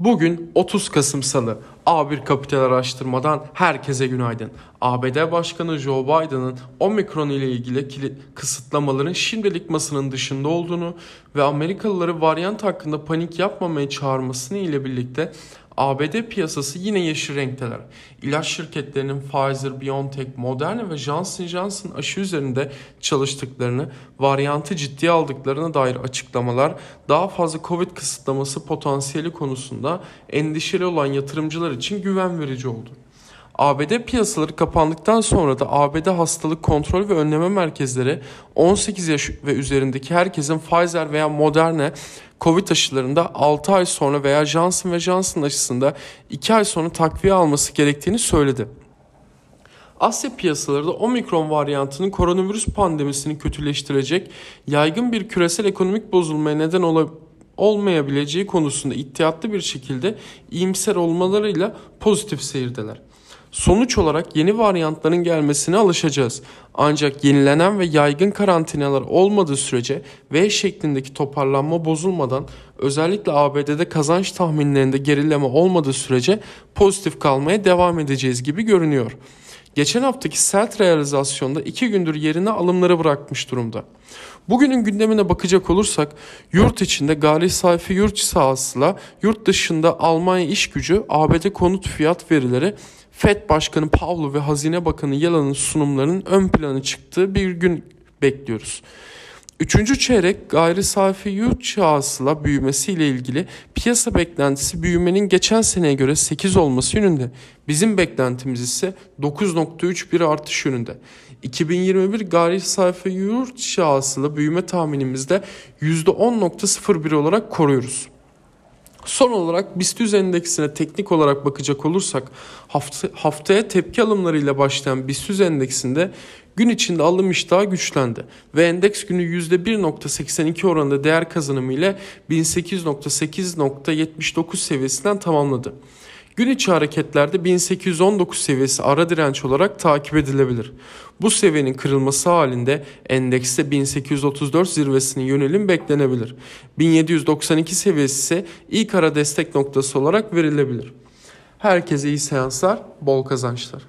Bugün 30 Kasım Salı. A1 Kapital Araştırma'dan herkese günaydın. ABD Başkanı Joe Biden'ın Omikron ile ilgili kısıtlamaların şimdilik masanın dışında olduğunu ve Amerikalıları varyant hakkında panik yapmamaya çağırmasını ile birlikte ABD piyasası yine yeşil renkteler. İlaç şirketlerinin Pfizer, BioNTech, Moderna ve Johnson Johnson aşı üzerinde çalıştıklarını, varyantı ciddiye aldıklarına dair açıklamalar daha fazla Covid kısıtlaması potansiyeli konusunda endişeli olan yatırımcılar için güven verici oldu. ABD piyasaları kapandıktan sonra da ABD Hastalık Kontrol ve Önleme Merkezleri 18 yaş ve üzerindeki herkesin Pfizer veya Moderna Covid aşılarında 6 ay sonra veya Johnson ve Johnson aşısında 2 ay sonra takviye alması gerektiğini söyledi. Asya piyasaları da omikron varyantının koronavirüs pandemisini kötüleştirecek yaygın bir küresel ekonomik bozulmaya neden olabilir olmayabileceği konusunda ihtiyatlı bir şekilde iyimser olmalarıyla pozitif seyirdeler. Sonuç olarak yeni varyantların gelmesine alışacağız. Ancak yenilenen ve yaygın karantinalar olmadığı sürece V şeklindeki toparlanma bozulmadan özellikle ABD'de kazanç tahminlerinde gerileme olmadığı sürece pozitif kalmaya devam edeceğiz gibi görünüyor. Geçen haftaki sert realizasyonda iki gündür yerine alımları bırakmış durumda. Bugünün gündemine bakacak olursak yurt içinde gayri sayfi yurt sahasıyla yurt dışında Almanya iş gücü, ABD konut fiyat verileri FED Başkanı Powell ve Hazine Bakanı Yellen'ın sunumlarının ön plana çıktığı bir gün bekliyoruz. Üçüncü çeyrek gayri safi yurt şahısıyla büyümesiyle ilgili piyasa beklentisi büyümenin geçen seneye göre 8 olması yönünde. Bizim beklentimiz ise 9.3 bir artış yönünde. 2021 gayri safi yurt şahısıyla büyüme tahminimizde %10.01 olarak koruyoruz. Son olarak BIST endeksine teknik olarak bakacak olursak hafta, haftaya tepki alımlarıyla başlayan BIST endeksinde gün içinde alım iştahı güçlendi ve endeks günü %1.82 oranında değer kazanımı ile 18.8.79 seviyesinden tamamladı. Gün içi hareketlerde 1819 seviyesi ara direnç olarak takip edilebilir. Bu seviyenin kırılması halinde endekste 1834 zirvesinin yönelim beklenebilir. 1792 seviyesi ise ilk ara destek noktası olarak verilebilir. Herkese iyi seanslar, bol kazançlar.